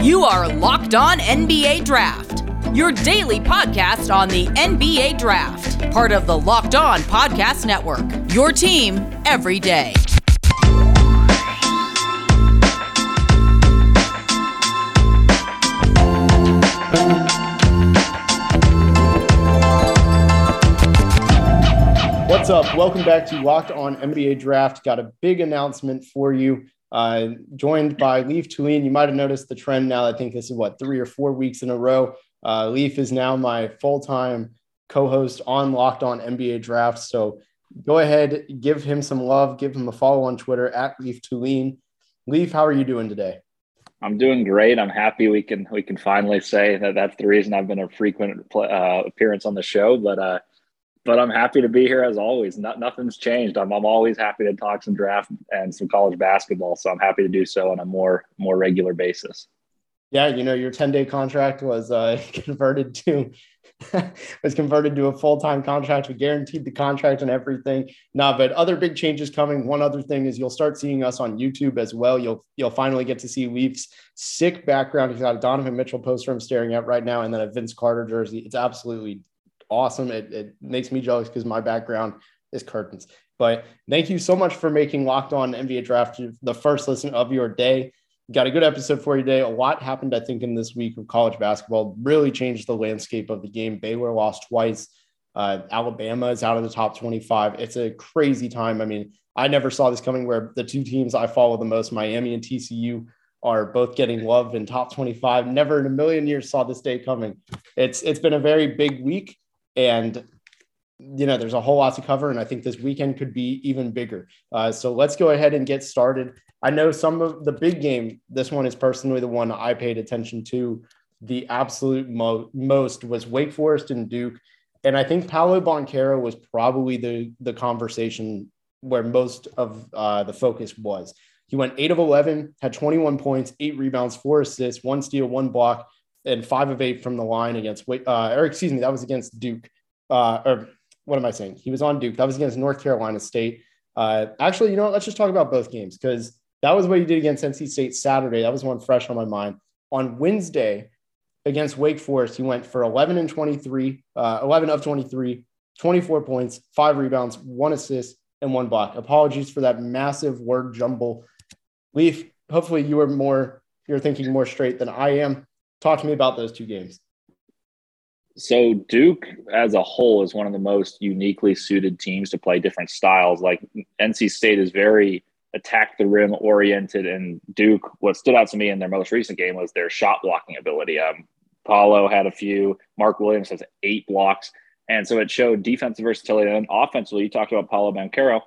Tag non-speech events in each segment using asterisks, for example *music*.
You are Locked On NBA Draft, your daily podcast on the NBA Draft, part of the Locked On Podcast Network. Your team every day. What's up? Welcome back to Locked On NBA Draft. Got a big announcement for you. Uh, joined by Leif Thulin. You might have noticed the trend now. I think this is what three or four weeks in a row. Uh, Leif is now my full time co host on Locked On NBA Draft. So go ahead, give him some love, give him a follow on Twitter at Leif Thulin. Leif, how are you doing today? I'm doing great. I'm happy we can we can finally say that that's the reason I've been a frequent uh, appearance on the show. But uh, but I'm happy to be here as always. Not, nothing's changed. I'm, I'm always happy to talk some draft and some college basketball. So I'm happy to do so on a more more regular basis. Yeah, you know, your 10 day contract was uh, *laughs* converted to *laughs* was converted to a full time contract. We guaranteed the contract and everything. Nah, but other big changes coming. One other thing is you'll start seeing us on YouTube as well. You'll you'll finally get to see Leif's sick background. He's got a Donovan Mitchell poster I'm staring at right now, and then a Vince Carter jersey. It's absolutely awesome. It, it makes me jealous because my background is curtains. But thank you so much for making Locked On NBA Draft the first listen of your day. Got a good episode for you today. A lot happened, I think, in this week of college basketball. Really changed the landscape of the game. Baylor lost twice. Uh, Alabama is out of the top 25. It's a crazy time. I mean, I never saw this coming where the two teams I follow the most, Miami and TCU, are both getting love in top 25. Never in a million years saw this day coming. It's it's been a very big week. And you know, there's a whole lot to cover, and I think this weekend could be even bigger. Uh, so let's go ahead and get started. I know some of the big game. This one is personally the one I paid attention to. The absolute mo- most was Wake Forest and Duke, and I think Paolo Banchero was probably the the conversation where most of uh, the focus was. He went eight of eleven, had 21 points, eight rebounds, four assists, one steal, one block and five of eight from the line against, uh, or excuse me, that was against Duke. Uh, or what am I saying? He was on Duke. That was against North Carolina State. Uh, actually, you know what? Let's just talk about both games because that was what he did against NC State Saturday. That was one fresh on my mind. On Wednesday against Wake Forest, he went for 11 and 23, uh, 11 of 23, 24 points, five rebounds, one assist, and one block. Apologies for that massive word jumble. Leaf, hopefully you are more, you're thinking more straight than I am. Talk to me about those two games. So Duke as a whole is one of the most uniquely suited teams to play different styles. Like NC State is very attack the rim oriented, and Duke. What stood out to me in their most recent game was their shot blocking ability. Um, Paolo had a few. Mark Williams has eight blocks, and so it showed defensive versatility. And offensively, you talked about Paolo Banchero,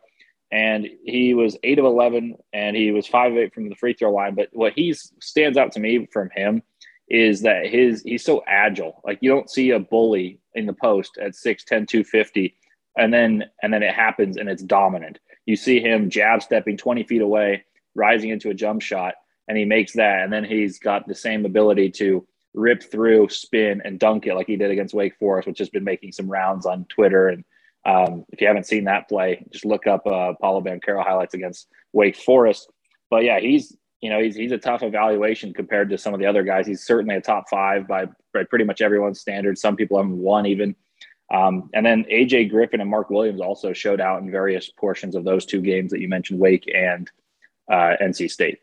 and he was eight of eleven, and he was five of eight from the free throw line. But what he stands out to me from him is that his he's so agile. Like you don't see a bully in the post at 6'10, 250, and then and then it happens and it's dominant. You see him jab stepping 20 feet away, rising into a jump shot, and he makes that. And then he's got the same ability to rip through, spin, and dunk it like he did against Wake Forest, which has been making some rounds on Twitter. And um, if you haven't seen that play, just look up uh, Paolo Banchero highlights against Wake Forest. But yeah, he's you know, he's he's a tough evaluation compared to some of the other guys. He's certainly a top five by, by pretty much everyone's standards. Some people have one even. Um, and then AJ Griffin and Mark Williams also showed out in various portions of those two games that you mentioned, Wake and uh, NC State.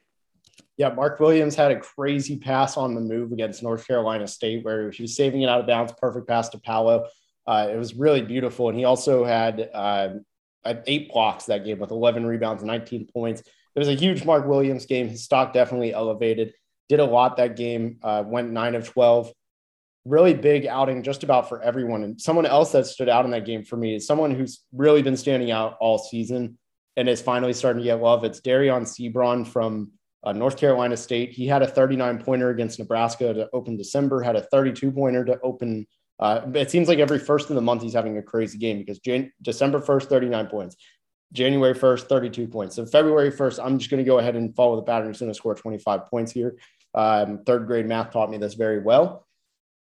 Yeah, Mark Williams had a crazy pass on the move against North Carolina State where he was saving it out of bounds, perfect pass to Paolo. Uh, it was really beautiful. And he also had uh, eight blocks that game with 11 rebounds, 19 points it was a huge Mark Williams game. His stock definitely elevated. Did a lot that game. Uh, went nine of twelve. Really big outing, just about for everyone. And someone else that stood out in that game for me is someone who's really been standing out all season and is finally starting to get love. It's Dereon Seabron from uh, North Carolina State. He had a 39 pointer against Nebraska to open December. Had a 32 pointer to open. Uh, it seems like every first of the month he's having a crazy game because Jan- December 1st, 39 points. January 1st, 32 points. So February 1st, I'm just going to go ahead and follow the pattern. He's going to score 25 points here. Um, third grade math taught me this very well.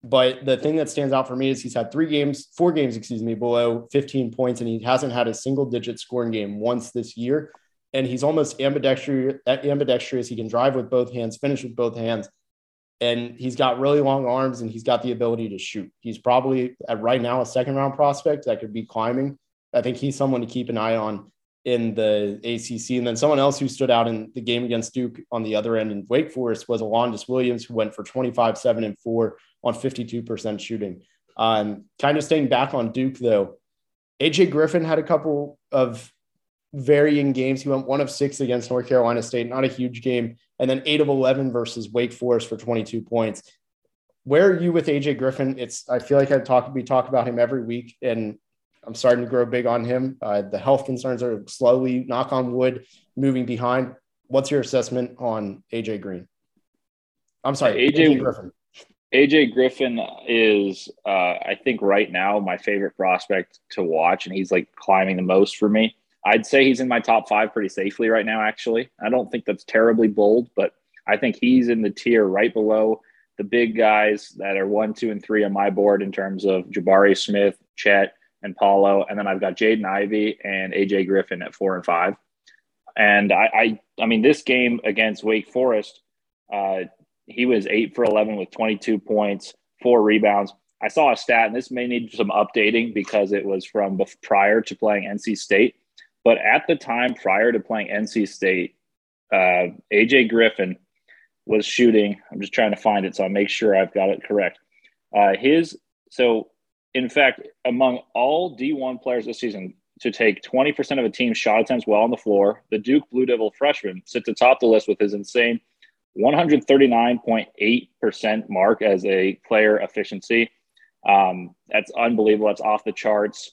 But the thing that stands out for me is he's had three games, four games, excuse me, below 15 points, and he hasn't had a single digit scoring game once this year. And he's almost ambidextrous. ambidextrous. He can drive with both hands, finish with both hands. and he's got really long arms and he's got the ability to shoot. He's probably at right now a second round prospect that could be climbing. I think he's someone to keep an eye on in the ACC. And then someone else who stood out in the game against Duke on the other end in Wake Forest was Alondes Williams, who went for 25, 7, and 4 on 52% shooting. Um, kind of staying back on Duke, though, AJ Griffin had a couple of varying games. He went one of six against North Carolina State, not a huge game, and then eight of 11 versus Wake Forest for 22 points. Where are you with AJ Griffin? It's I feel like I talk we talk about him every week, and I'm starting to grow big on him. Uh, the health concerns are slowly, knock on wood, moving behind. What's your assessment on AJ Green? I'm sorry, AJ, AJ Griffin. AJ Griffin is, uh, I think, right now my favorite prospect to watch, and he's like climbing the most for me. I'd say he's in my top five pretty safely right now. Actually, I don't think that's terribly bold, but I think he's in the tier right below the big guys that are one, two, and three on my board in terms of Jabari Smith, Chet, and Paolo, and then I've got Jaden Ivey and AJ Griffin at four and five. And I, I, I mean, this game against Wake Forest, uh, he was eight for eleven with twenty two points, four rebounds. I saw a stat, and this may need some updating because it was from prior to playing NC State. But at the time prior to playing NC State, uh, AJ Griffin was shooting. I'm just trying to find it so I make sure I've got it correct. Uh, his so in fact, among all D1 players this season to take 20% of a team's shot attempts while on the floor, the Duke Blue Devil freshman sits atop the list with his insane 139.8% mark as a player efficiency. Um, that's unbelievable. That's off the charts.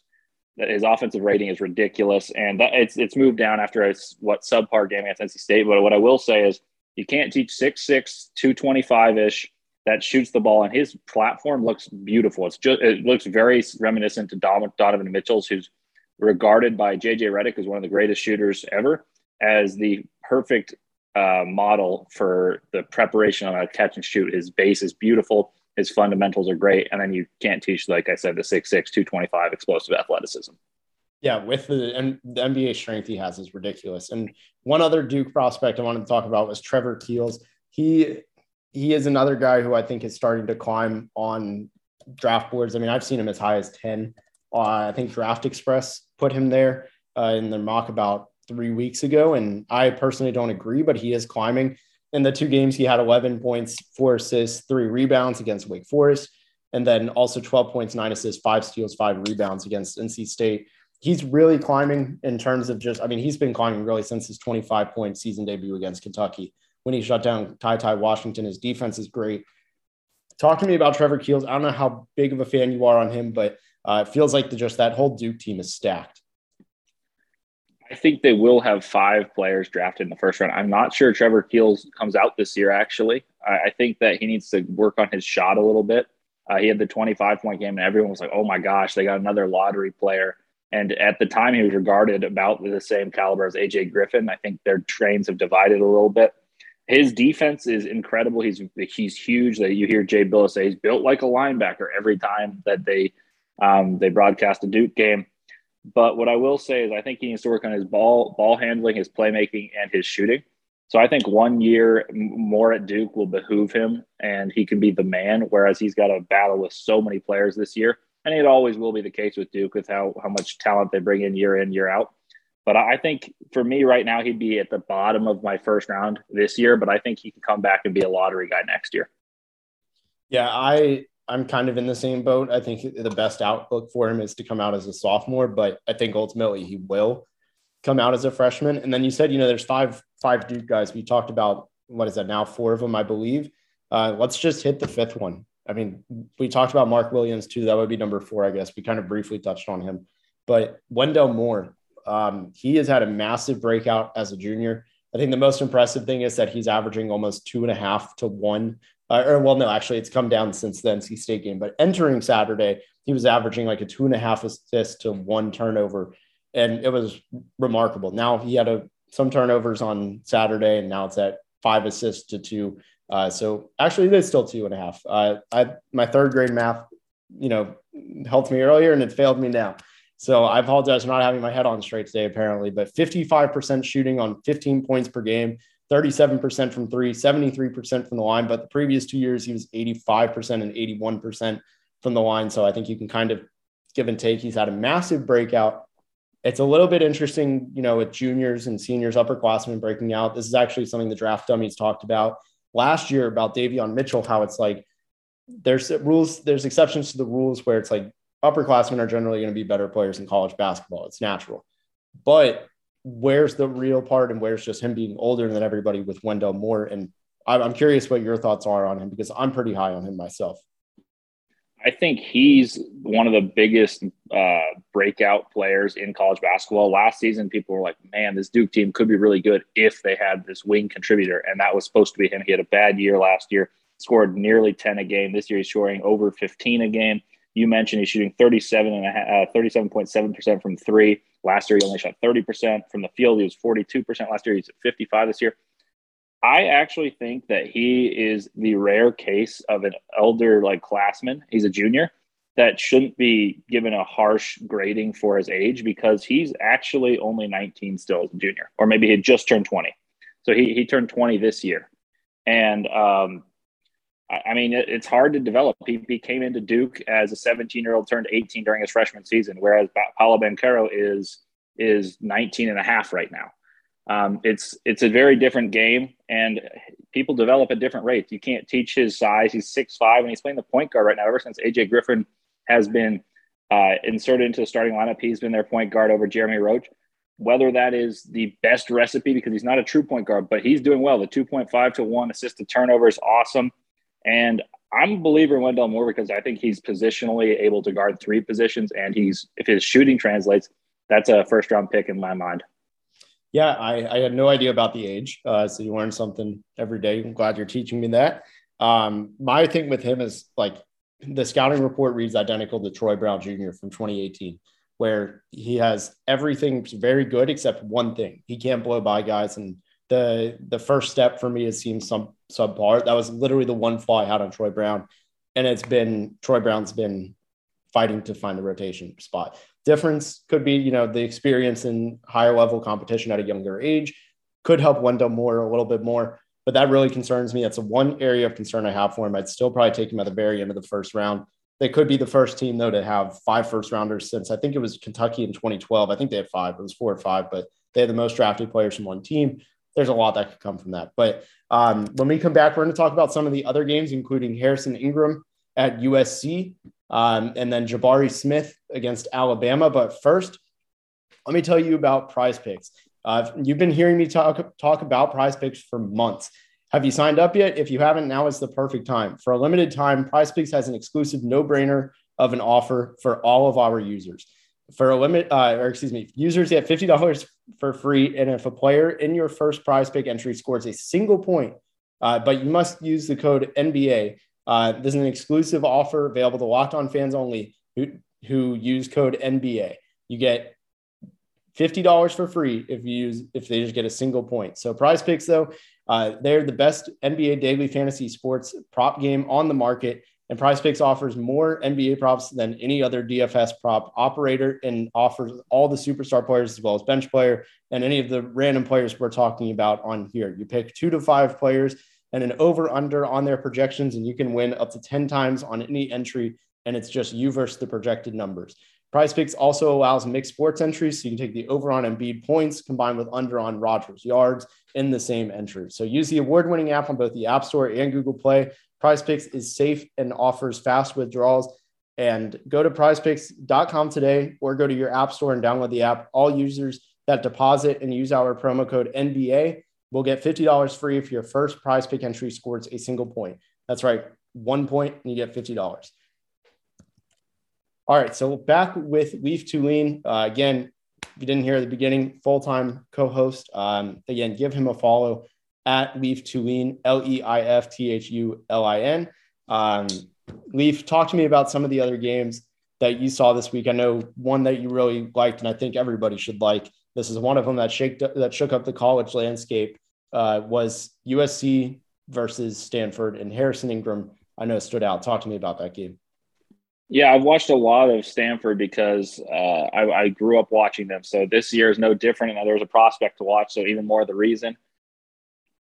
His offensive rating is ridiculous, and that, it's it's moved down after a what subpar game against NC State. But what I will say is, you can't teach 6'6", 225 ish that shoots the ball, and his platform looks beautiful. It's just it looks very reminiscent to Donovan Mitchell's, who's regarded by JJ Redick as one of the greatest shooters ever, as the perfect uh, model for the preparation on a catch and shoot. His base is beautiful. His fundamentals are great, and then you can't teach, like I said, the 6'6", 225 explosive athleticism. Yeah, with the and the NBA strength he has is ridiculous. And one other Duke prospect I wanted to talk about was Trevor Keels. He he is another guy who I think is starting to climb on draft boards. I mean, I've seen him as high as 10. Uh, I think Draft Express put him there uh, in their mock about three weeks ago. And I personally don't agree, but he is climbing. In the two games, he had 11 points, four assists, three rebounds against Wake Forest, and then also 12 points, nine assists, five steals, five rebounds against NC State. He's really climbing in terms of just, I mean, he's been climbing really since his 25 point season debut against Kentucky when he shut down Ty Ty Washington. His defense is great. Talk to me about Trevor Keels. I don't know how big of a fan you are on him, but uh, it feels like the, just that whole Duke team is stacked. I think they will have five players drafted in the first round. I'm not sure Trevor Keels comes out this year, actually. I, I think that he needs to work on his shot a little bit. Uh, he had the 25 point game, and everyone was like, oh my gosh, they got another lottery player. And at the time, he was regarded about the same caliber as AJ Griffin. I think their trains have divided a little bit his defense is incredible. He's he's huge. That you hear Jay Bilas say he's built like a linebacker every time that they um, they broadcast a Duke game. But what I will say is I think he needs to work on his ball ball handling, his playmaking, and his shooting. So I think one year more at Duke will behoove him, and he can be the man. Whereas he's got to battle with so many players this year, and it always will be the case with Duke with how how much talent they bring in year in year out. But I think for me right now, he'd be at the bottom of my first round this year. But I think he can come back and be a lottery guy next year. Yeah, I I'm kind of in the same boat. I think the best outlook for him is to come out as a sophomore, but I think ultimately he will come out as a freshman. And then you said, you know, there's five five Duke guys. We talked about what is that now? Four of them, I believe. Uh, let's just hit the fifth one. I mean, we talked about Mark Williams too. That would be number four, I guess. We kind of briefly touched on him, but Wendell Moore, um, he has had a massive breakout as a junior. I think the most impressive thing is that he's averaging almost two and a half to one. Uh, or well, no, actually, it's come down since the NC State game. But entering Saturday, he was averaging like a two and a half assist to one turnover, and it was remarkable. Now he had a, some turnovers on Saturday, and now it's at five assists to two. Uh, so actually, it is still two and a half. Uh, I my third grade math, you know, helped me earlier, and it failed me now. So I apologize for not having my head on straight today, apparently, but 55% shooting on 15 points per game, 37% from three, 73% from the line. But the previous two years, he was 85% and 81% from the line. So I think you can kind of give and take. He's had a massive breakout. It's a little bit interesting, you know, with juniors and seniors, upperclassmen breaking out. This is actually something the draft dummies talked about last year about Davion Mitchell, how it's like there's rules, there's exceptions to the rules where it's like upperclassmen are generally going to be better players in college basketball. It's natural. But where's the real part and where's just him being older than everybody with Wendell Moore? And I'm curious what your thoughts are on him because I'm pretty high on him myself. I think he's one of the biggest uh, breakout players in college basketball. Last season, people were like, man, this Duke team could be really good if they had this wing contributor. And that was supposed to be him. He had a bad year last year, scored nearly 10 a game. This year, he's scoring over 15 a game. You mentioned he's shooting 37 and a, uh, 37.7% from three. Last year, he only shot 30% from the field. He was 42% last year. He's at 55 this year. I actually think that he is the rare case of an elder like classman. He's a junior that shouldn't be given a harsh grading for his age because he's actually only 19 still as a junior, or maybe he just turned 20. So he, he turned 20 this year. And um, I, mean, it, it's hard to develop. He, he came into Duke as a 17 year old, turned 18 during his freshman season, whereas Paolo Banchero is is 19 and a half right now. Um, it's it's a very different game, and people develop at different rates. You can't teach his size. He's six five, and he's playing the point guard right now. Ever since AJ Griffin has been uh, inserted into the starting lineup, he's been their point guard over Jeremy Roach. Whether that is the best recipe because he's not a true point guard, but he's doing well. The two point five to one assist to turnover is awesome. And I'm a believer in Wendell Moore because I think he's positionally able to guard three positions, and he's if his shooting translates, that's a first round pick in my mind. Yeah, I, I had no idea about the age, uh, so you learn something every day. I'm glad you're teaching me that. Um, my thing with him is like the scouting report reads identical to Troy Brown Jr. from 2018, where he has everything very good except one thing: he can't blow by guys and the the first step for me is seeing some subpar. That was literally the one flaw I had on Troy Brown, and it's been Troy Brown's been fighting to find a rotation spot. Difference could be you know the experience in higher level competition at a younger age could help Wendell Moore a little bit more, but that really concerns me. That's the one area of concern I have for him. I'd still probably take him at the very end of the first round. They could be the first team though to have five first rounders since I think it was Kentucky in 2012. I think they had five. It was four or five, but they had the most drafted players from one team there's a lot that could come from that. But um, when we come back, we're going to talk about some of the other games, including Harrison Ingram at USC um, and then Jabari Smith against Alabama. But first, let me tell you about prize picks. Uh, you've been hearing me talk, talk about prize picks for months. Have you signed up yet? If you haven't, now is the perfect time. For a limited time, Prize Picks has an exclusive no brainer of an offer for all of our users for a limit, uh, or excuse me, users get fifty dollars for free, and if a player in your first Prize Pick entry scores a single point, uh, but you must use the code NBA. Uh, this is an exclusive offer available to Locked On fans only who who use code NBA. You get fifty dollars for free if you use if they just get a single point. So Prize Picks though, uh, they're the best NBA daily fantasy sports prop game on the market. And Prize Picks offers more NBA props than any other DFS prop operator and offers all the superstar players as well as bench player and any of the random players we're talking about on here. You pick two to five players and an over under on their projections, and you can win up to 10 times on any entry. And it's just you versus the projected numbers. Prize Picks also allows mixed sports entries, so you can take the over on Embiid points combined with under on Rodgers yards in the same entry. So use the award-winning app on both the App Store and Google Play Prize Picks is safe and offers fast withdrawals. And go to prizepicks.com today or go to your app store and download the app. All users that deposit and use our promo code NBA will get $50 free if your first prize pick entry scores a single point. That's right, one point and you get $50. All right, so back with Leif Thulin. Uh, again, if you didn't hear at the beginning, full time co host. Um, again, give him a follow at Leif Thulin, L E I F T H U L I N. Um, Leif, talk to me about some of the other games that you saw this week. I know one that you really liked, and I think everybody should like. This is one of them that shaked that shook up the college landscape. Uh, was USC versus Stanford and Harrison Ingram. I know stood out. Talk to me about that game. Yeah, I've watched a lot of Stanford because uh, I, I, grew up watching them. So this year is no different, and there was a prospect to watch. So even more of the reason.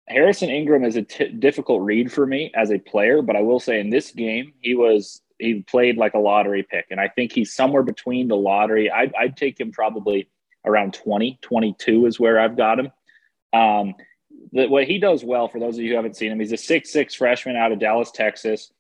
Harrison Ingram is a t- difficult read for me as a player, but I will say in this game he was he played like a lottery pick, and I think he's somewhere between the lottery. I'd, I'd take him probably around 20, 22 is where I've got him. Um, the, what he does well for those of you who haven't seen him, he's a six six freshman out of Dallas, Texas,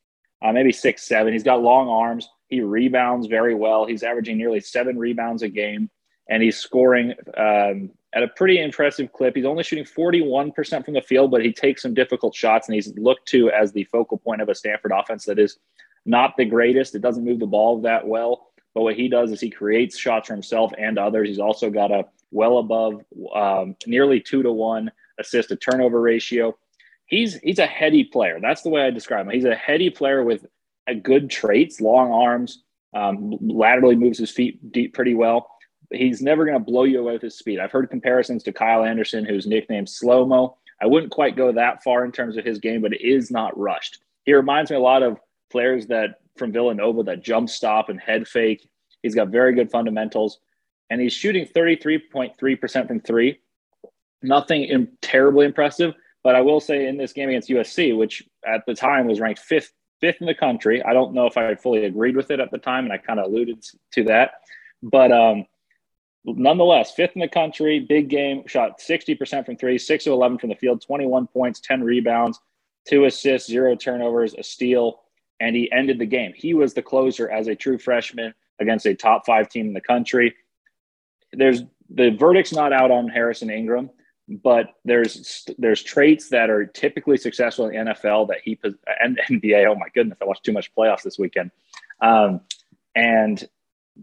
uh, maybe six seven. He's got long arms. He rebounds very well. He's averaging nearly seven rebounds a game, and he's scoring um, at a pretty impressive clip. He's only shooting 41% from the field, but he takes some difficult shots, and he's looked to as the focal point of a Stanford offense that is not the greatest. It doesn't move the ball that well, but what he does is he creates shots for himself and others. He's also got a well above um, nearly two to one assist to turnover ratio. He's he's a heady player. That's the way I describe him. He's a heady player with a good traits, long arms, um, laterally moves his feet deep pretty well. He's never going to blow you away with his speed. I've heard comparisons to Kyle Anderson, who's nicknamed Slow Mo. I wouldn't quite go that far in terms of his game, but it is not rushed. He reminds me a lot of players that from Villanova that jump stop and head fake. He's got very good fundamentals, and he's shooting 33.3% from three. Nothing in, terribly impressive, but I will say in this game against USC, which at the time was ranked fifth fifth in the country. I don't know if I fully agreed with it at the time, and I kind of alluded to that. But um, nonetheless, fifth in the country, big game, shot 60% from three, six of 11 from the field, 21 points, 10 rebounds, two assists, zero turnovers, a steal, and he ended the game. He was the closer as a true freshman against a top five team in the country. There's the verdict's not out on Harrison Ingram, but there's there's traits that are typically successful in the NFL that he and NBA. Oh my goodness, I watched too much playoffs this weekend, um, and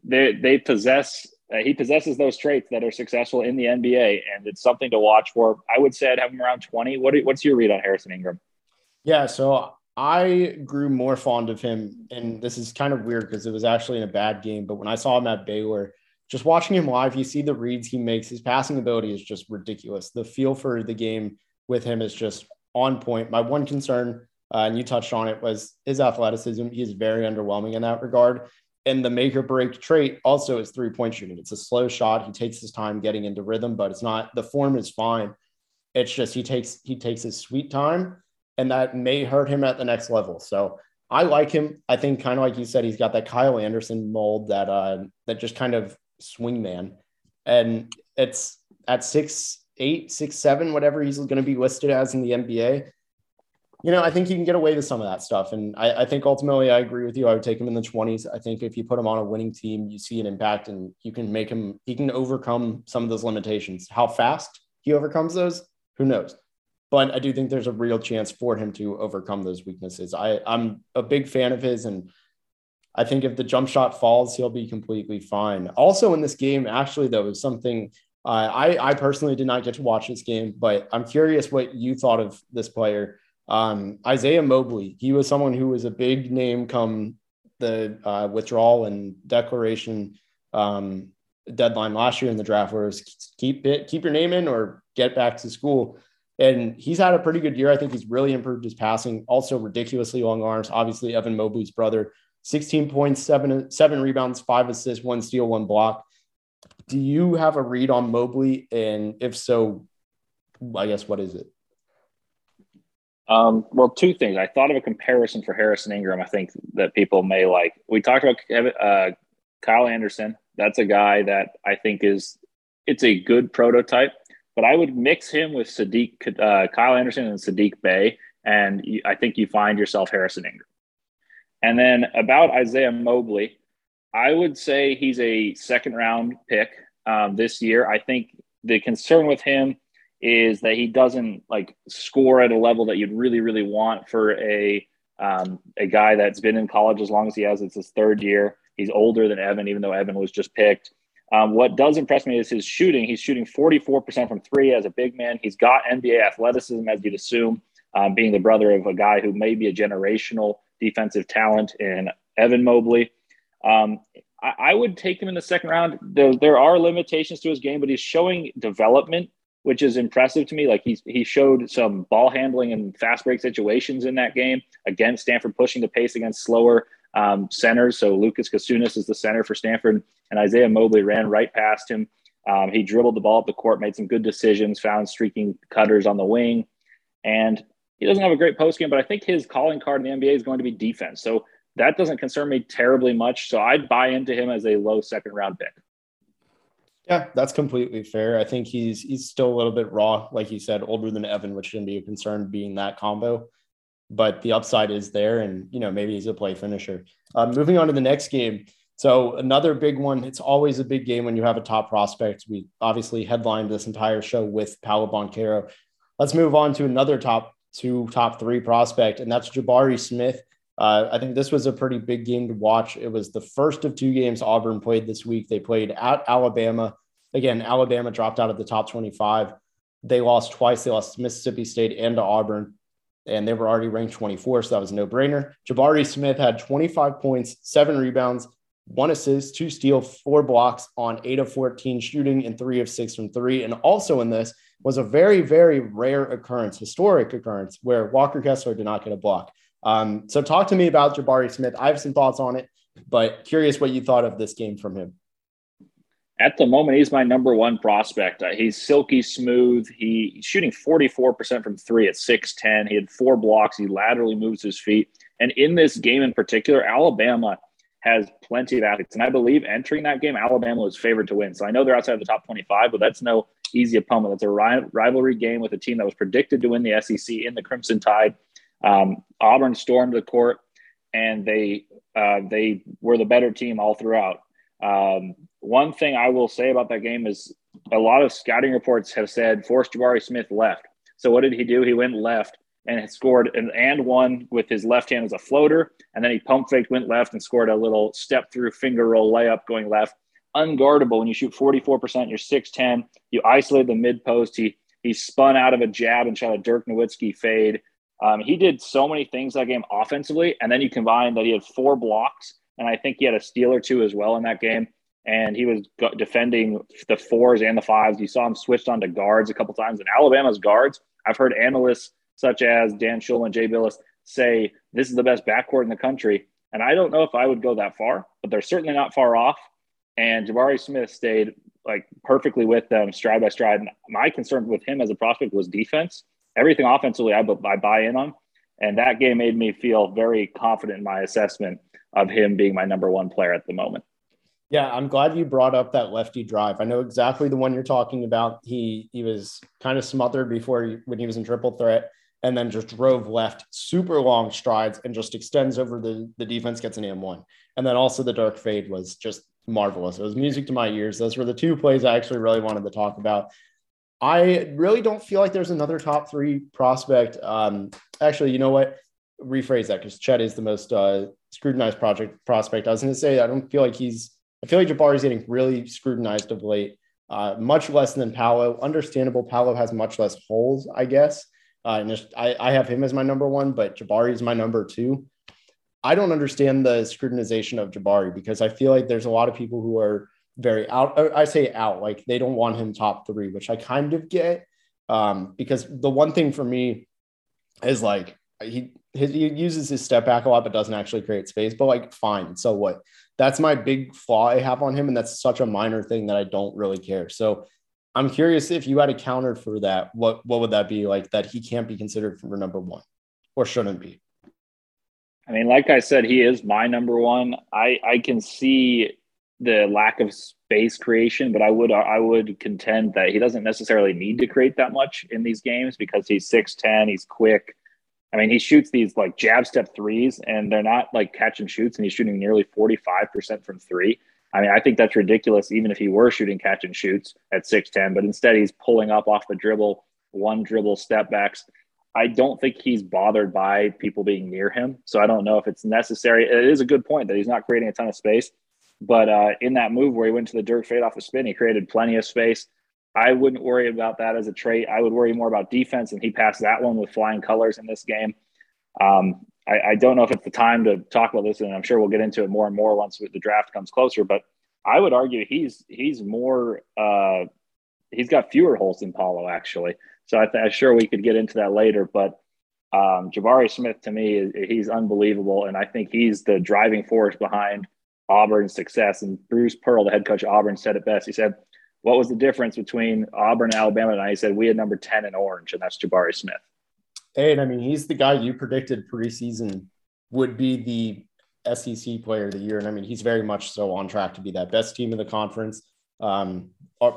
they they possess. Uh, he possesses those traits that are successful in the NBA, and it's something to watch for. I would say I'd have him around twenty. What what's your read on Harrison Ingram? Yeah, so I grew more fond of him, and this is kind of weird because it was actually in a bad game. But when I saw him at Baylor, just watching him live, you see the reads he makes. His passing ability is just ridiculous. The feel for the game with him is just on point. My one concern, uh, and you touched on it, was his athleticism. He's very underwhelming in that regard. And the make or break trait also is three point shooting. It's a slow shot. He takes his time getting into rhythm, but it's not the form is fine. It's just he takes he takes his sweet time, and that may hurt him at the next level. So I like him. I think kind of like you said, he's got that Kyle Anderson mold that uh, that just kind of swingman. And it's at six, eight, six, seven, whatever he's going to be listed as in the NBA. You know, I think you can get away with some of that stuff. And I, I think ultimately I agree with you. I would take him in the 20s. I think if you put him on a winning team, you see an impact and you can make him, he can overcome some of those limitations. How fast he overcomes those, who knows? But I do think there's a real chance for him to overcome those weaknesses. I, I'm a big fan of his and I think if the jump shot falls, he'll be completely fine. Also, in this game, actually, though, is something uh, I, I personally did not get to watch this game, but I'm curious what you thought of this player. Um, Isaiah Mobley, he was someone who was a big name come the uh, withdrawal and declaration um, deadline last year in the draft, where it was keep it, keep your name in or get back to school. And he's had a pretty good year. I think he's really improved his passing. Also, ridiculously long arms. Obviously, Evan Mobley's brother 16 points, seven, seven rebounds, five assists, one steal, one block. Do you have a read on Mobley? And if so, I guess what is it? Um, well, two things. I thought of a comparison for Harrison Ingram. I think that people may like. We talked about Kevin, uh, Kyle Anderson. That's a guy that I think is it's a good prototype. But I would mix him with Sadiq uh, Kyle Anderson, and Sadiq Bey, and you, I think you find yourself Harrison Ingram. And then about Isaiah Mobley, I would say he's a second round pick um, this year. I think the concern with him is that he doesn't like score at a level that you'd really, really want for a um, a guy that's been in college as long as he has. It's his third year. He's older than Evan, even though Evan was just picked. Um, what does impress me is his shooting. He's shooting 44% from three as a big man. He's got NBA athleticism, as you'd assume, um, being the brother of a guy who may be a generational defensive talent in Evan Mobley. Um, I, I, would take him in the second round. There, there are limitations to his game, but he's showing development, which is impressive to me. Like he's he showed some ball handling and fast break situations in that game against Stanford, pushing the pace against slower um, centers. So Lukas Kisunas is the center for Stanford, and Isaiah Mobley ran right past him. Um, he dribbled the ball up the court, made some good decisions, found streaking cutters on the wing. And he doesn't have a great post game, but I think his calling card in the NBA is going to be defense. So that doesn't concern me terribly much. So I'd buy into him as a low second round pick. Yeah, that's completely fair. I think he's he's still a little bit raw, like you said, older than Evan, which shouldn't be a concern being that combo. But the upside is there, and you know maybe he's a play finisher. Uh, moving on to the next game. So another big one. It's always a big game when you have a top prospect. We obviously headlined this entire show with Paolo Banchero. Let's move on to another top two, top three prospect, and that's Jabari Smith. Uh, I think this was a pretty big game to watch. It was the first of two games Auburn played this week. They played at Alabama. Again, Alabama dropped out of the top 25. They lost twice. They lost to Mississippi State and to Auburn, and they were already ranked 24, so that was a no brainer. Jabari Smith had 25 points, seven rebounds, one assist, two steal, four blocks on eight of 14 shooting, and three of six from three. And also in this was a very, very rare occurrence, historic occurrence, where Walker Kessler did not get a block. Um, so talk to me about Jabari Smith. I have some thoughts on it, but curious what you thought of this game from him. At the moment, he's my number one prospect. Uh, he's silky smooth. He, he's shooting 44% from three at 6'10. He had four blocks. He laterally moves his feet. And in this game in particular, Alabama has plenty of athletes. And I believe entering that game, Alabama was favored to win. So I know they're outside of the top 25, but that's no easy opponent. That's a rivalry game with a team that was predicted to win the SEC in the Crimson Tide. Um, Auburn stormed the court, and they uh, they were the better team all throughout. Um, one thing I will say about that game is a lot of scouting reports have said Forrest Jabari Smith left. So what did he do? He went left and scored an and one with his left hand as a floater, and then he pump faked, went left, and scored a little step through finger roll layup going left. Unguardable when you shoot 44%, you're 6'10. You isolate the mid post. He he spun out of a jab and shot a Dirk Nowitzki fade. Um, he did so many things that game offensively, and then you combine that he had four blocks, and I think he had a steal or two as well in that game. And he was defending the fours and the fives. You saw him switched on to guards a couple times. And Alabama's guards, I've heard analysts such as Dan Shulman, Jay Bilas say this is the best backcourt in the country. And I don't know if I would go that far, but they're certainly not far off. And Jabari Smith stayed like perfectly with them stride by stride. And my concern with him as a prospect was defense everything offensively, I, I buy in on. And that game made me feel very confident in my assessment of him being my number one player at the moment. Yeah, I'm glad you brought up that lefty drive. I know exactly the one you're talking about. He he was kind of smothered before he, when he was in triple threat, and then just drove left, super long strides, and just extends over the the defense, gets an M one, and then also the Dirk fade was just marvelous. It was music to my ears. Those were the two plays I actually really wanted to talk about. I really don't feel like there's another top three prospect. Um, actually, you know what? Rephrase that because Chet is the most uh, scrutinized project prospect. I was going to say I don't feel like he's. I feel like Jabari is getting really scrutinized of late. Uh, much less than Paolo. Understandable. Paolo has much less holes, I guess. Uh, and just, I, I have him as my number one, but Jabari is my number two. I don't understand the scrutinization of Jabari because I feel like there's a lot of people who are very out. I say out, like they don't want him top three, which I kind of get. Um, because the one thing for me is like he his, he uses his step back a lot, but doesn't actually create space. But like, fine. So what? That's my big flaw I have on him, and that's such a minor thing that I don't really care. So I'm curious if you had a counter for that, what what would that be like? That he can't be considered for number one, or shouldn't be. I mean, like I said, he is my number one. I I can see the lack of space creation, but I would I would contend that he doesn't necessarily need to create that much in these games because he's six ten, he's quick. I mean, he shoots these like jab step threes, and they're not like catch and shoots, and he's shooting nearly forty five percent from three. I mean, I think that's ridiculous, even if he were shooting catch and shoots at six ten, but instead he's pulling up off the dribble, one dribble step backs. I don't think he's bothered by people being near him. So I don't know if it's necessary. It is a good point that he's not creating a ton of space. But uh, in that move where he went to the Dirk fade off a spin, he created plenty of space. I wouldn't worry about that as a trait. I would worry more about defense, and he passed that one with flying colors in this game. Um, I, I, don't know if it's the time to talk about this, and I'm sure we'll get into it more and more once the draft comes closer. But I would argue he's he's more uh, he's got fewer holes than Paolo actually. So I am sure we could get into that later. But um, Jabari Smith to me, he's unbelievable, and I think he's the driving force behind Auburn's success. And Bruce Pearl, the head coach of Auburn, said it best. He said, What was the difference between Auburn and Alabama? And I said, We had number 10 in orange, and that's Jabari Smith. Hey, and I mean, he's the guy you predicted preseason would be the SEC player of the year. And I mean, he's very much so on track to be that best team in the conference. Um,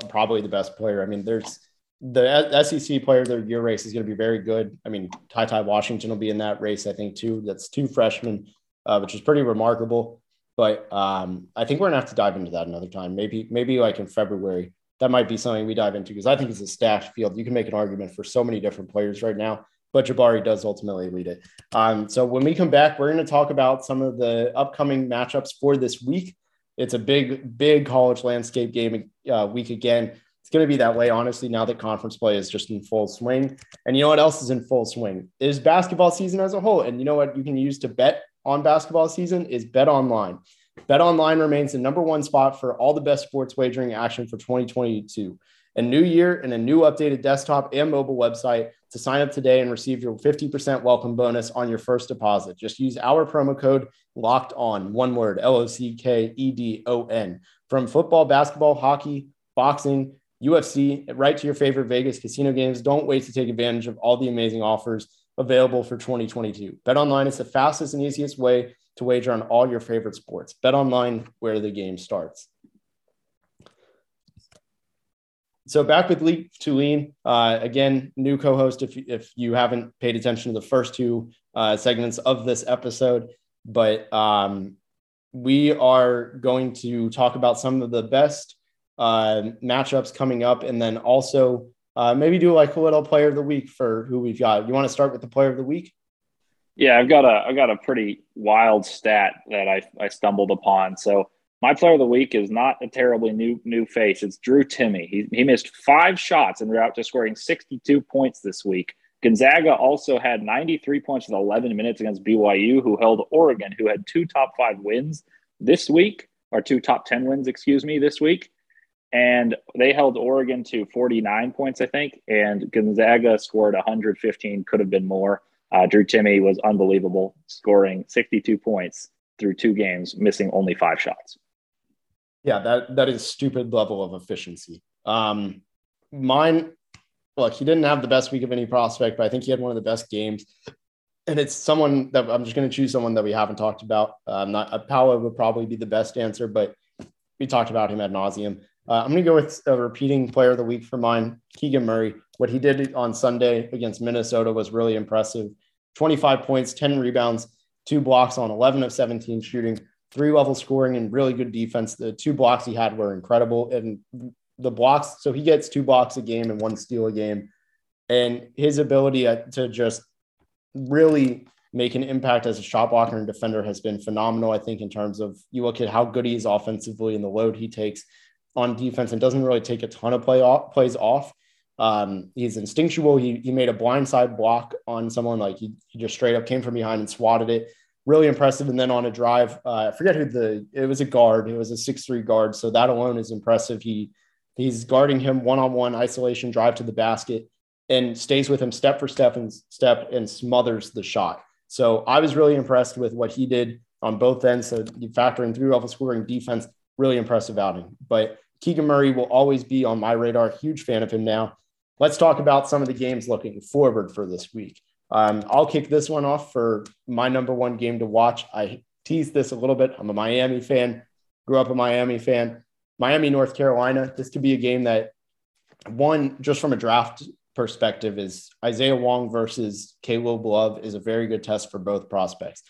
probably the best player. I mean, there's the SEC player of the year race is going to be very good. I mean, Ty Ty Washington will be in that race, I think, too. That's two freshmen, uh, which is pretty remarkable. But um, I think we're gonna have to dive into that another time. Maybe, maybe like in February. That might be something we dive into because I think it's a stacked field. You can make an argument for so many different players right now, but Jabari does ultimately lead it. Um, so when we come back, we're going to talk about some of the upcoming matchups for this week. It's a big, big college landscape game uh, week again. It's going to be that way, honestly, now that conference play is just in full swing. And you know what else is in full swing? Is basketball season as a whole. And you know what you can use to bet on basketball season is Bet Online. Bet Online remains the number one spot for all the best sports wagering action for 2022. A new year and a new updated desktop and mobile website to sign up today and receive your 50% welcome bonus on your first deposit. Just use our promo code locked on, one word, L O C K E D O N. From football, basketball, hockey, boxing, UFC, right to your favorite Vegas casino games. Don't wait to take advantage of all the amazing offers available for 2022. Bet online is the fastest and easiest way to wager on all your favorite sports. Bet online where the game starts. So back with Leif Thulin, uh, again, new co-host. If if you haven't paid attention to the first two uh, segments of this episode, but um, we are going to talk about some of the best uh, matchups coming up, and then also uh, maybe do like a little player of the week for who we've got. You want to start with the player of the week? Yeah, I've got a I've got a pretty wild stat that I I stumbled upon. So my player of the week is not a terribly new new face. It's Drew Timme. He he missed five shots and route to scoring 62 points this week. Gonzaga also had 93 points in 11 minutes against BYU, who held Oregon, who had two top five wins this week, or two top 10 wins, excuse me, this week and they held Oregon to 49 points, I think, and Gonzaga scored 115, could have been more. Uh, Drew Timme was unbelievable, scoring 62 points through two games, missing only five shots. Yeah, that that is stupid level of efficiency. Um, mine, look, he didn't have the best week of any prospect, but I think he had one of the best games. And it's someone that I'm just going to choose someone that we haven't talked about. Um, not uh, Paolo would probably be the best answer, but we talked about him ad nauseum. Uh, I'm going to go with a repeating player of the week for mine, Keegan Murray. What he did on Sunday against Minnesota was really impressive 25 points, 10 rebounds, two blocks on 11 of 17 shooting, three level scoring, and really good defense. The two blocks he had were incredible. And the blocks, so he gets two blocks a game and one steal a game. And his ability to just really make an impact as a shot blocker and defender has been phenomenal. I think in terms of you look at how good he is offensively and the load he takes on defense and doesn't really take a ton of play off, plays off. Um, he's instinctual. He, he made a blindside block on someone like he, he just straight up came from behind and swatted it. Really impressive. And then on a drive, uh, I forget who the it was a guard. It was a six three guard. So that alone is impressive. He he's guarding him one on one isolation drive to the basket and stays with him step for step and step and smothers the shot. So I was really impressed with what he did on both ends. So you factoring through level scoring defense, really impressive outing. But Keegan Murray will always be on my radar. Huge fan of him now. Let's talk about some of the games looking forward for this week. Um, I'll kick this one off for my number one game to watch. I teased this a little bit. I'm a Miami fan, grew up a Miami fan. Miami, North Carolina. This could be a game that, one, just from a draft perspective, is Isaiah Wong versus Caleb Love is a very good test for both prospects.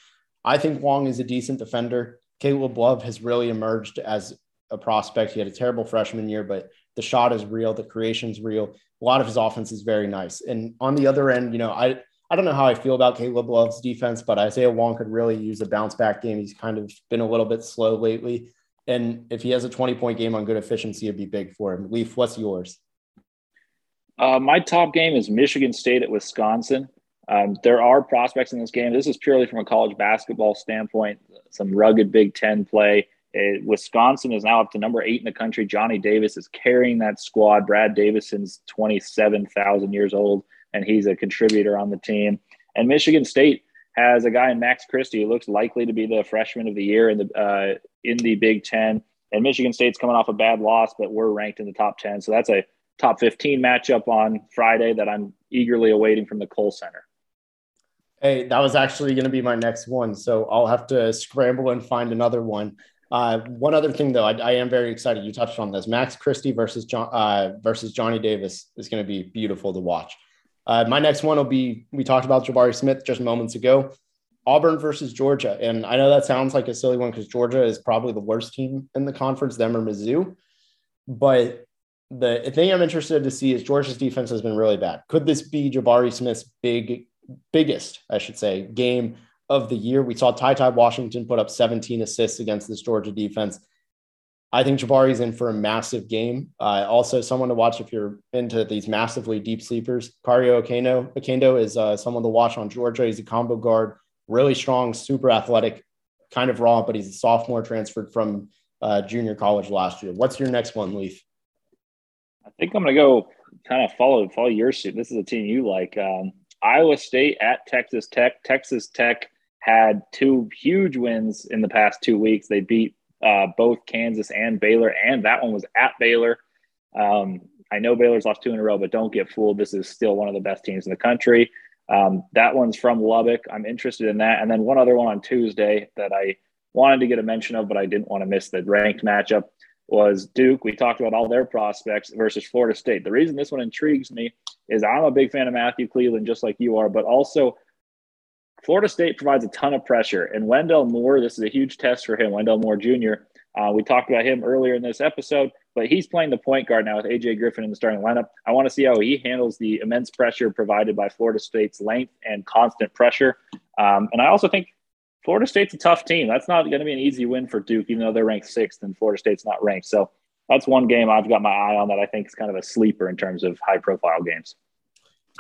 I think Wong is a decent defender. Caleb Love has really emerged as a prospect. He had a terrible freshman year, but the shot is real, the creation's real. A lot of his offense is very nice. And on the other end, you know, I I don't know how I feel about Caleb Love's defense, but Isaiah Wong could really use a bounce back game. He's kind of been a little bit slow lately. And if he has a 20 point game on good efficiency, it'd be big for him. Leif, what's yours? Uh, my top game is Michigan State at Wisconsin. Um, there are prospects in this game. This is purely from a college basketball standpoint, some rugged Big Ten play. It, Wisconsin is now up to number eight in the country. Johnny Davis is carrying that squad. Brad Davison's 27,000 years old, and he's a contributor on the team. And Michigan State has a guy in Max Christie who looks likely to be the freshman of the year in the uh, in the Big Ten. And Michigan State's coming off a bad loss, but we're ranked in the top 10. So that's a top 15 matchup on Friday that I'm eagerly awaiting from the Kohl Center. Hey, that was actually going to be my next one. So I'll have to scramble and find another one. Uh, one other thing, though, I, I, am very excited. You touched on this. Max Christie versus John uh, versus Johnny Davis is going to be beautiful to watch. Uh, my next one will be we talked about Jabari Smith just moments ago. Auburn versus Georgia, and I know that sounds like a silly one because Georgia is probably the worst team in the conference, them or Mizzou. But the thing I'm interested to see is Georgia's defense has been really bad. Could this be Jabari Smith's big, biggest, I should say, game of the year? We saw TyTy Washington put up 17 assists against this Georgia defense. I think Jabari's in for a massive game. Uh, also, someone to watch if you're into these massively deep sleepers. Kario Oquendo, Oquendo is uh, someone to watch on Georgia. He's a combo guard, really strong, super athletic, kind of raw, but he's a sophomore transferred from uh, junior college last year. What's your next one, Leif? I think I'm going to go kind of follow follow your suit. This is a team you like. Um, Iowa State at Texas Tech. Texas Tech had two huge wins in the past two weeks. They beat uh, both Kansas and Baylor, and that one was at Baylor. Um, I know Baylor's lost two in a row, but don't get fooled. This is still one of the best teams in the country. Um, that one's from Lubbock. I'm interested in that. And then one other one on Tuesday that I wanted to get a mention of, but I didn't want to miss the ranked matchup was Duke. We talked about all their prospects versus Florida State. The reason this one intrigues me is I'm a big fan of Matthew Cleveland, just like you are, but also Florida State provides a ton of pressure. And Wendell Moore, this is a huge test for him, Wendell Moore Jr. Uh, we talked about him earlier in this episode, but he's playing the point guard now with AJ Griffin in the starting lineup. I want to see how he handles the immense pressure provided by Florida State's length and constant pressure. Um, and I also think Florida State's a tough team. That's not going to be an easy win for Duke, even though they're ranked sixth and Florida State's not ranked. So that's one game I've got my eye on that I think is kind of a sleeper in terms of high profile games.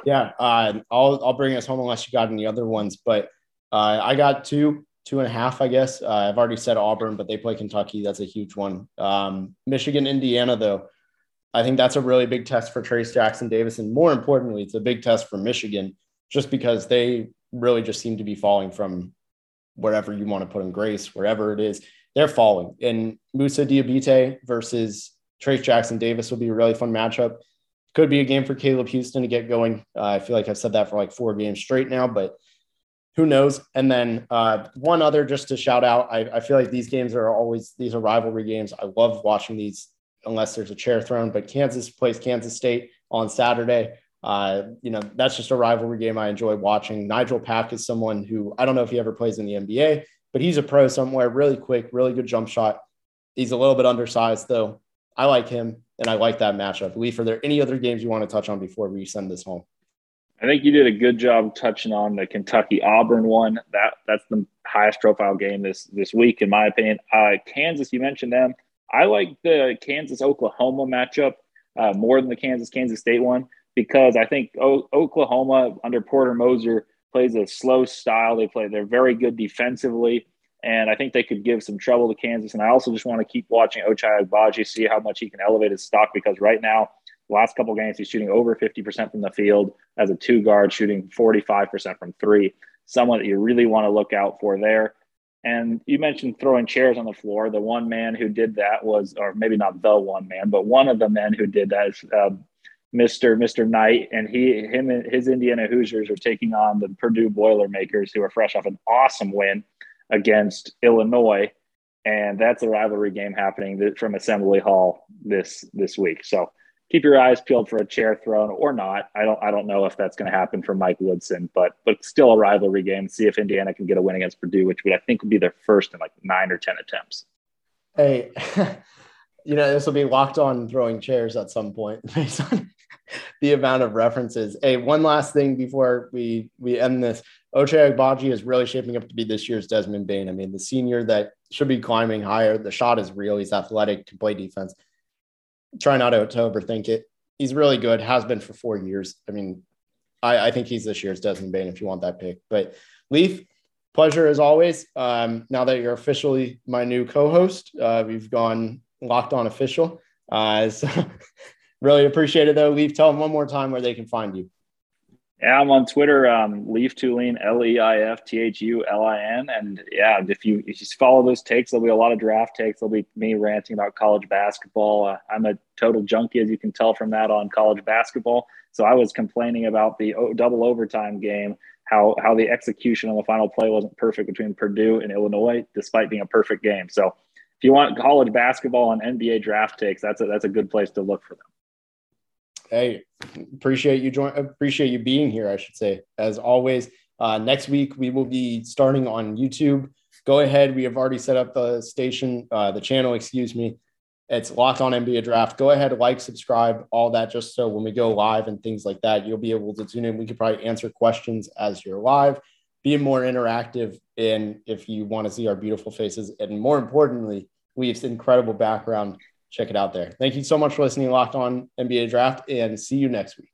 Yeah, uh, I'll I'll bring us home unless you got any other ones, but uh, I got two, two and a half, I guess. Uh, I've already said Auburn, but they play Kentucky. That's a huge one. Um, Michigan, Indiana, though, I think that's a really big test for Trayce Jackson Davis, and more importantly, it's a big test for Michigan, just because they really just seem to be falling from wherever you want to put in Grace, wherever it is, they're falling. And Moussa Diabaté versus Trayce Jackson Davis will be a really fun matchup. Could be a game for Caleb Houstan to get going. Uh, I feel like I've said that for like four games straight now, but who knows? And then uh, one other just to shout out, I, I feel like these games are always these are rivalry games. I love watching these unless there's a chair thrown. But Kansas plays Kansas State on Saturday. Uh, you know, that's just a rivalry game I enjoy watching. Nijel Pack is someone who I don't know if he ever plays in the NBA, but he's a pro somewhere, really quick, really good jump shot. He's a little bit undersized, though. I like him and I like that matchup. Leif, are there any other games you want to touch on before we send this home? I think you did a good job touching on the Kentucky Auburn one. That that's the highest profile game this this week, in my opinion. Uh, Kansas, you mentioned them. I like the Kansas Oklahoma matchup uh, more than the Kansas Kansas State one because I think o- Oklahoma under Porter Moser plays a slow style. They play, they're very good defensively. And I think they could give some trouble to Kansas. And I also just want to keep watching Ochai Agbaji, see how much he can elevate his stock because right now, the last couple games, he's shooting over 50% from the field as a two guard, shooting 45% from three. Someone that you really want to look out for there. And you mentioned throwing chairs on the floor. The one man who did that was, or maybe not the one man, but one of the men who did that is uh, Mr. Mr. Knight, and he him and his Indiana Hoosiers are taking on the Purdue Boilermakers, who are fresh off an awesome win against Illinois, and that's a rivalry game happening from Assembly Hall this this week. So keep your eyes peeled for a chair thrown or not. I don't I don't know if that's going to happen for Mike Woodson, but but still a rivalry game. See if Indiana can get a win against Purdue, which would I think would be their first in like nine or ten attempts. Hey. *laughs* you know, this will be locked on throwing chairs at some point *laughs* based on the amount of references. Hey, one last thing before we we end this. Ochai Agbaji is really shaping up to be this year's Desmond Bane. I mean, the senior that should be climbing higher. The shot is real. He's athletic, can play defense. Try not to, overthink it. He's really good. Has been for four years. I mean, I, I think he's this year's Desmond Bane if you want that pick. But Leif, pleasure as always. Um, now that you're officially my new co-host, uh, we've gone locked on official. Uh, so *laughs* really appreciate it though. Leif, tell them one more time where they can find you. Yeah, I'm on Twitter, um, Leif Thulin, L E I F T H U L I N. And yeah, if you if you follow those takes, there'll be a lot of draft takes. There'll be me ranting about college basketball. Uh, I'm a total junkie, as you can tell from that on college basketball. So I was complaining about the double overtime game how how the execution on the final play wasn't perfect between Purdue and Illinois, despite being a perfect game. So if you want college basketball and NBA draft takes, that's a that's a good place to look for them. Hey, appreciate you join appreciate you being here, I should say. As always, uh, next week we will be starting on YouTube. Go ahead. We have already set up the station, uh, the channel, excuse me. It's locked on NBA draft. Go ahead, like, subscribe, all that, just so when we go live and things like that, you'll be able to tune in. We could probably answer questions as you're live, be more interactive. And if you want to see our beautiful faces, and more importantly, we have incredible background, check it out there. Thank you so much for listening, Locked On NBA Draft, and see you next week.